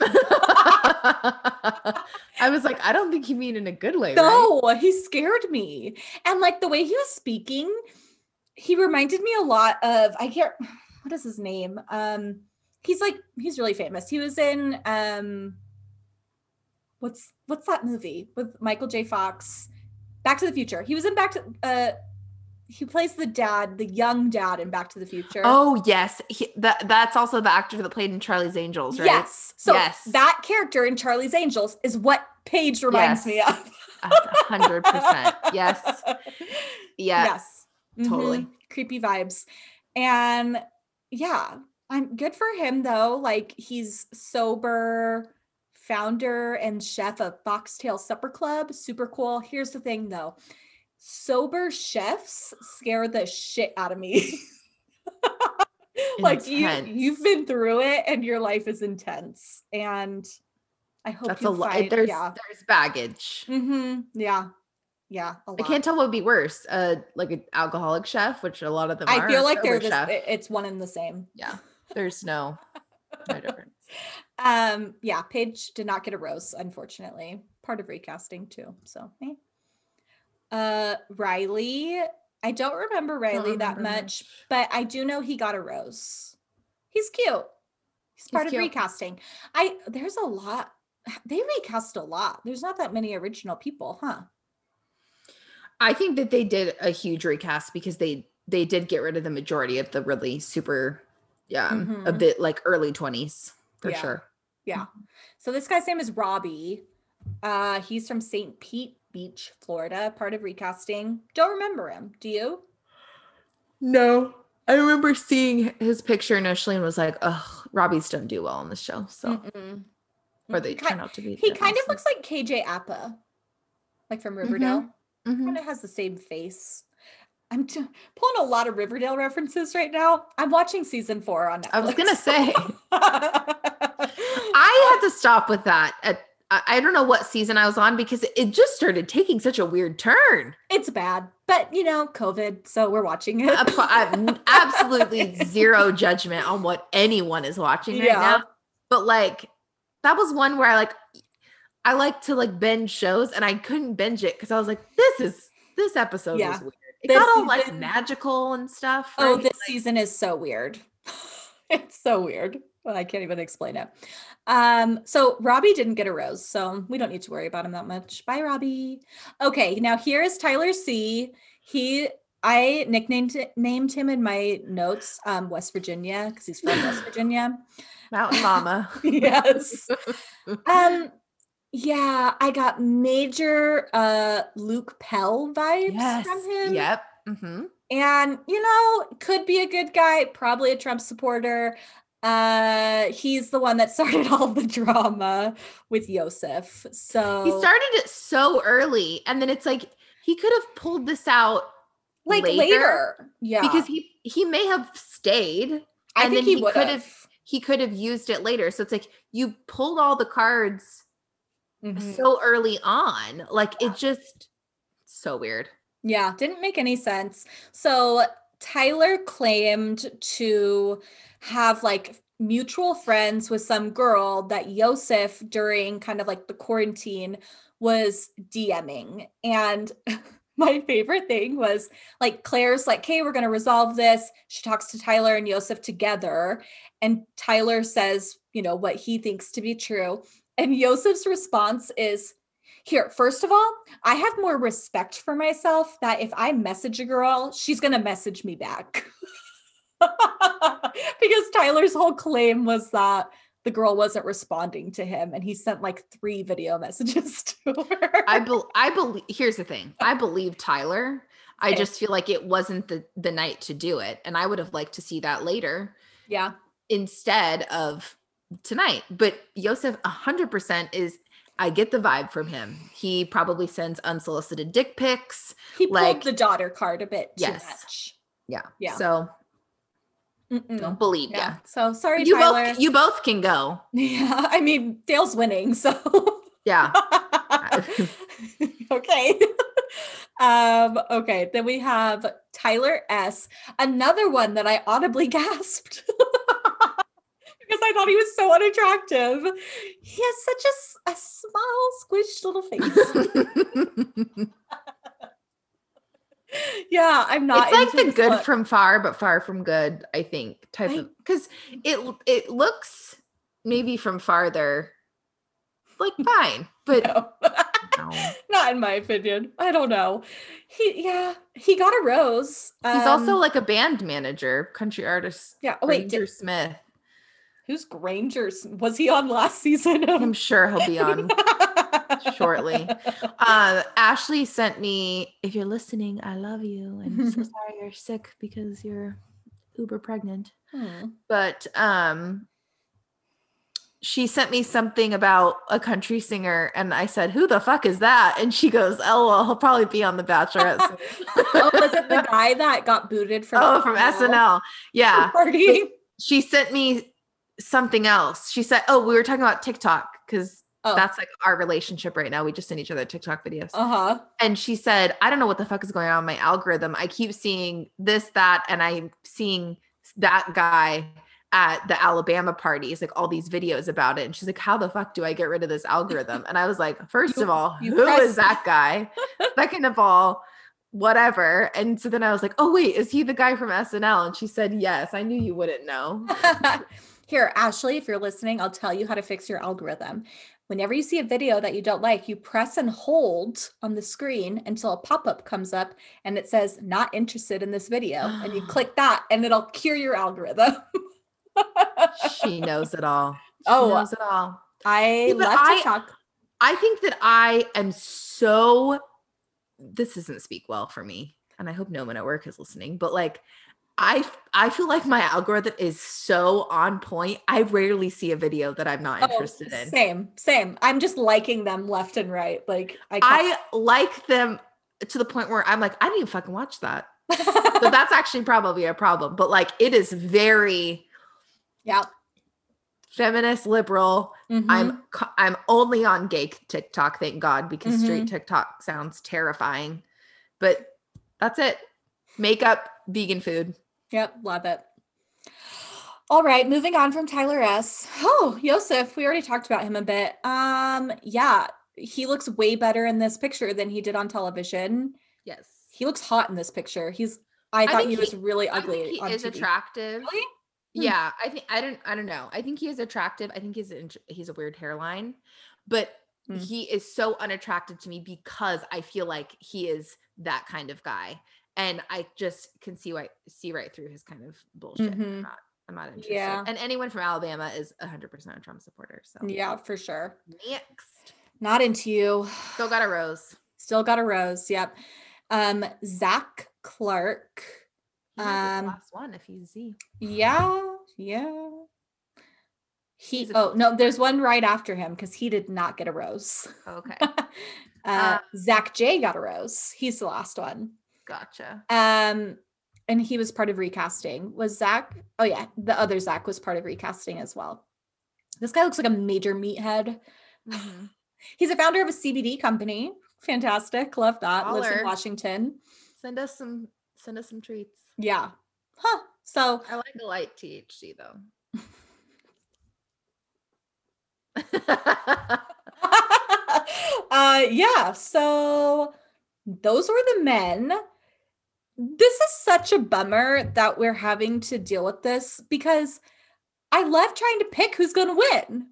I was like, I don't think you mean in a good way. right? No, he scared me. And like the way he was speaking, he reminded me a lot of I can't what is his name? Um he's like he's really famous. He was in um what's what's that movie with Michael J. Fox? Back to the Future. He was in Back to uh he plays the dad, the young dad in Back to the Future. Oh yes, he, that that's also the actor that played in Charlie's Angels, right? Yes. So Yes. that character in Charlie's Angels is what Paige reminds me of. Hundred percent. Yes. Yeah. Yes. totally. Mhm. Creepy vibes. And yeah, I'm good for him though. Like he's sober, founder and chef of Foxtail Supper Club. Super cool. Here's the thing though. Sober chefs scare the shit out of me. like you Intense. you've been through it and your life is intense. And I hope That's you a lot. find There's yeah. there's baggage. Mm-hmm. Yeah. Yeah. I can't tell what would be worse, uh, like an alcoholic chef, which a lot of them are. I feel like they're this, chef. it's one and the same. Yeah, there's no no difference. Um, yeah, Paige did not get a rose, unfortunately. Part of recasting too. So eh. Uh Riley, I don't remember Riley that remember much, but I do know he got a rose. He's cute. He's part of cute. recasting. I there's a lot. They recast a lot. There's not that many original people, huh? I think that they did a huge recast because they they did get rid of the majority of the really super yeah Mhm. a bit like early 20s for Yeah. sure. Yeah. So this guy's name is Robbie. Uh he's from St. Pete Beach, Florida, part of recasting. Don't remember him. Do you? No. I remember seeing his picture initially and was like, oh, Robbie's don't do well on the show. So Mm-mm. or they He turn out to be. He kind of looks like KJ Appa, like from Riverdale. Mhm. Kind of has the same face. I'm t- pulling a lot of Riverdale references right now. I'm watching season four on Netflix. I was gonna say I I had to stop with that at I I don't know what season I was on because it just started taking such a weird turn. it's bad, but you know, COVID, so we're watching it. Uh, absolutely zero judgment on what anyone is watching right Yeah. now. But like that was one where I like I like to like binge shows and I couldn't binge it because I was like, this is this episode Yeah. was weird. It This got all like magical and stuff. Oh, right? this season is so weird. it's so weird. Well, I can't even explain it. Um, so Robbie didn't get a rose, so we don't need to worry about him that much. Bye, Robbie. Okay, now here is Tyler C. He I nicknamed named him in my notes um West Virginia because he's from West Virginia. Mountain Mama. yes. Um yeah, I got major uh Luke Pell vibes yes. from him. Yep. hmm And you know, could be a good guy, probably a Trump supporter. Uh he's the one that started all the drama with Yosef. So He started it so early, and then it's like he could have pulled this out like later. later, Yeah. because he he may have stayed I and think then he, he could have. he could have used it later. So it's like you pulled all the cards Mhm. so early on. Like it just so weird. Yeah, didn't make any sense. So Tyler claimed to have like mutual friends with some girl that Yosef during kind of like the quarantine was DMing. And my favorite thing was like Clare's like, hey, we're going to resolve this. She talks to Tyler and Yosef together. And Tyler says, you know, what he thinks to be true. And Yosef's response is, here, first of all, I have more respect for myself that if I message a girl, she's going to message me back. because Tyler's whole claim was that the girl wasn't responding to him and he sent like three video messages to her. I bel I believe here's the thing. I believe Tyler. I Okay. just feel like it wasn't the the night to do it. And I would have liked to see that later yeah. instead of tonight. But Yosef 100% is I get the vibe from him. He probably sends unsolicited dick pics. He pulled Like- the daughter card a bit too Yes. much. Yeah. Yeah. So Mm-mm. don't believe Yeah. So sorry, You Tyler. both you both can go. yeah. I mean, Dale's winning. So Yeah. okay. um, okay, then we have Tyler S. Another one that I audibly gasped. Because I thought he was so unattractive. He has such a, a small, squished little face. yeah, I'm not. it's like the good look. from far but far from good, I think, type I- of because it it looks maybe from farther like fine, but No. no. not in my opinion. I don't know. He, yeah, he got a rose. He's also Um, like a band manager, country artist. yeah. Oh, wait, did, Smith. Who's Granger's? Was he on last season? I'm sure he'll be on. shortly. Uh, Ashley sent me, if you're listening, I love you. And I'm so sorry you're sick because you're uber pregnant. Hmm. But um she sent me something about a country singer and I said, Who the fuck is that? And she goes, Oh well, he'll probably be on the Bachelorette. oh, was it the guy that got booted from? oh, from SNL. Yeah. Party. She sent me something else. She said, Oh, we were talking about TikTok because Oh. that's like our relationship right now. We just send each other TikTok videos. Uh huh. and she said, I don't know what the fuck is going on in my algorithm. I keep seeing this, that, and I'm seeing that guy at the Alabama parties, like all these videos about it. And she's like, How the fuck do I get rid of this algorithm? And I was like, First You- of all, who is that guy? Second of all, whatever. And so then I was like, oh, wait, is he the guy from SNL? And she said, yes. I knew you wouldn't know. Here, Ashley, if you're listening, I'll tell you how to fix your algorithm. Whenever you see a video that you don't like, you press and hold on the screen until a pop up comes up and it says, not interested in this video. and you click that and it'll cure your algorithm. she knows it all. She Oh, knows it all. I but love I- TikTok. I think that I am so this doesn't speak well for me. And I hope no one at work is listening, but like I I feel like my algorithm is so on point. I rarely see a video that I'm not Oh, interested in. Same, same. I'm just liking them left and right. Like I, I like them to the point where I'm like, I didn't even fucking watch that. So that's actually probably a problem. But like it is very yeah. feminist, liberal. Mhm. I'm I'm only on gay TikTok, thank God, because Mm-hmm. straight TikTok sounds terrifying. But that's it. Makeup, vegan food. Yep, love it. All right, moving on from Tyler S. Oh, Yosef, we already talked about him a bit. Um, yeah, he looks way better in this picture than he did on television. Yes. He looks hot in this picture. He's I thought think he was he- really I ugly. think he is TV. attractive. Really? Hmm. Yeah, I think I don't I don't know. I think he is attractive. I think he's he's a weird hairline, but Hmm. he is so unattractive to me because I feel like he is that kind of guy, and I just can see why see right through his kind of bullshit. Mhm. I'm not I'm not interested. Yeah. And anyone from Alabama is 100% a Trump supporter. So Yeah, for sure. next, Not into you. still got a rose. Still got a rose. Yep. Um, Zach Clark. He might be the Um, last one if he's Z. Yeah, yeah. He He's oh no, there's one right after him because he did not get a rose. Okay, uh, Uh, Zach J got a rose. He's the last one. Gotcha. Um, and he was part of recasting. Was Zach? Oh yeah, the other Zach was part of recasting as well. This guy looks like a major meathead. Mhm. He's a founder of a CBD company. Fantastic, love that. Lives in Washington. Send us some send us some treats. Yeah. Huh. So I like a light THC though. uh yeah so those were the men this is such a bummer that we're having to deal with this because i love trying to pick who's going to win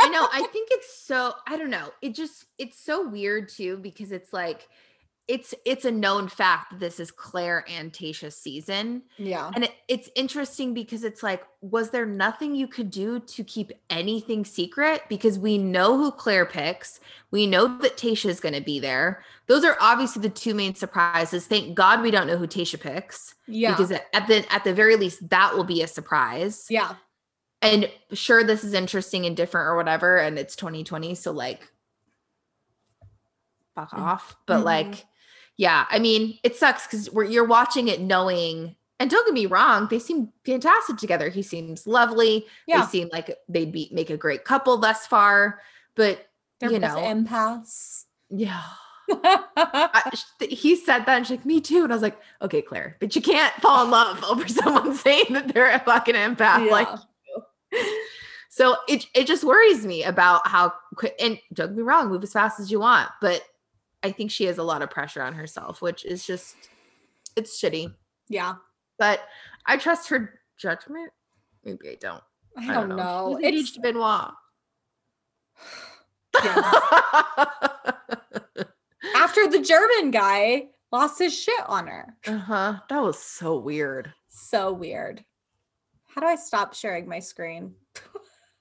I know. I think it's so I don't know. It just it's so weird too because it's like it's it's a known fact that this is Clare and Tasha's season. yeah And it, it's interesting because it's like, was there nothing you could do to keep anything secret? Because we know who Clare picks. We know that Tasha is going to be there. Those are obviously the two main surprises. Thank God we don't know who Tasha picks. yeah Because at the at the very least, that will be a surprise. yeah And sure, this is interesting and different or whatever, and it's 2020, so like, fuck Mm. off. But Mhm. like, yeah, I mean, it sucks because you're watching it knowing. And don't get me wrong, they seem fantastic together. He seems lovely. yeah They seem like they'd be make a great couple thus far. But They're you know, empaths yeah. I, he said that and she's like, me too. And I was like, okay, Clare, but you can't fall in love over someone saying that they're a fucking empath. Like, Yeah. so it it just worries me about how quick and don't get me wrong, move as fast as you want, but I think she has a lot of pressure on herself, which is just it's shitty. yeah But I trust her judgment. Maybe I don't. i don't, know, She's engaged it's to Benoit. Yeah. after the german guy lost his shit on her uh-huh. That was so weird. so weird how do i stop sharing my screen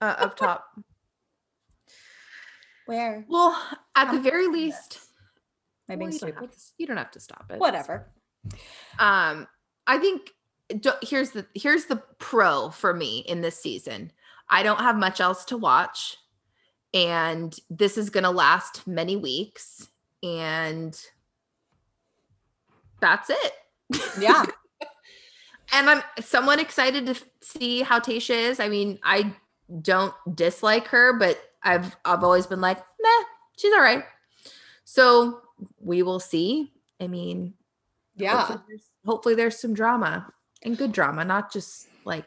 Uh, up top. where Well, at the very least, am i well, you, don't have to, you don't have to stop it. whatever Um, I think here's the here's the pro for me in this season. I don't have much else to watch, and this is gonna last many weeks, and that's it. yeah and I'm somewhat excited to see how Tasha is. I mean, I don't dislike her, but I've I've always been like, nah, she's all right. So we will see. I mean, yeah hopefully there's, hopefully there's some drama and good drama, not just like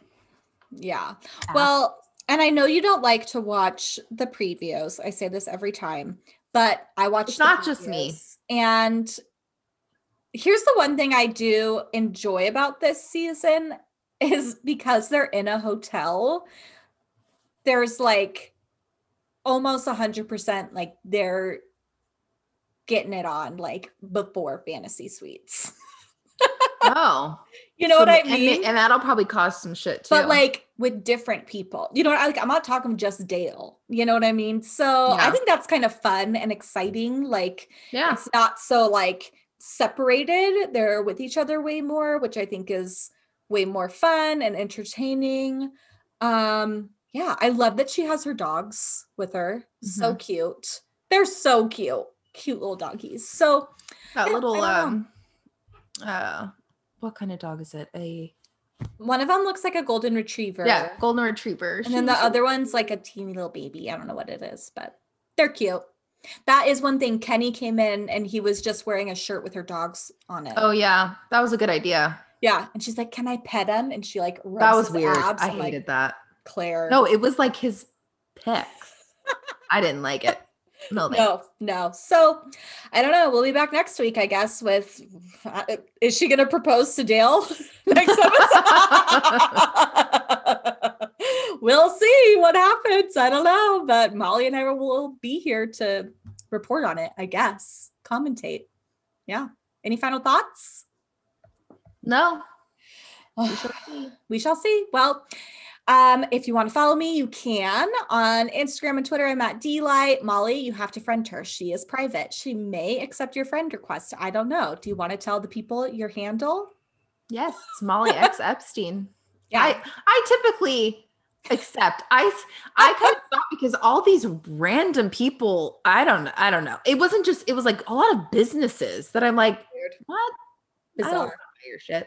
yeah ass. well and i know you don't like to watch the previews i say this every time but i watch It's not just me. and here's the one thing I do enjoy about this season is because they're in a hotel, there's like almost a 100% like they're getting it on like before fantasy suites. Oh, You know so what I ma- and, mean? and that'll probably cause some shit too. but like with different people. You know, what I- like I'm not talking just Dale. You know what I mean? So I think that's kind of fun and exciting. Like yeah, it's not so like separated. They're with each other way more, which I think is way more fun and entertaining. Um, yeah, I love that she has her dogs with her. So cute. They're so cute. Cute little doggies. So that yeah, little um, uh, what kind of dog is it? A one of them looks like a golden retriever. yeah, golden retriever. And then the other one's like a teeny little baby. I don't know what it is, but they're cute. That is one thing. Kenny came in and he was just wearing a shirt with her dogs on it. Oh yeah, that was a good idea. Yeah. And she's like, Can I pet him? And she like That was weird. abs. I I'm like, hated that. Clare. No, it was like his pick. I didn't like it. No, no, no. So I don't know. We'll be back next week, I guess, with uh, is she gonna propose to Dale next episode? we'll see what happens. I don't know. But Molly and I will be here to report on it, I guess. Commentate. Yeah. Any final thoughts? no. We shall see. we shall see. Well, um, if you want to follow me, you can on Instagram and Twitter. I'm at Delight. Molly, you have to friend her. She is private. She may accept your friend request. I don't know. Do you want to tell the people your handle? Yes, it's Molly X Epstein. Yeah. I I typically accept. I I kind of thought because all these random people, I don't know, I don't know. It wasn't just it was like a lot of businesses that I'm like, Weird. what? I don't Bizarre. know your shit.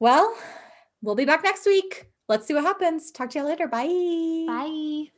Well, we'll be back next week. Let's see what happens. Talk to you later. Bye. Bye.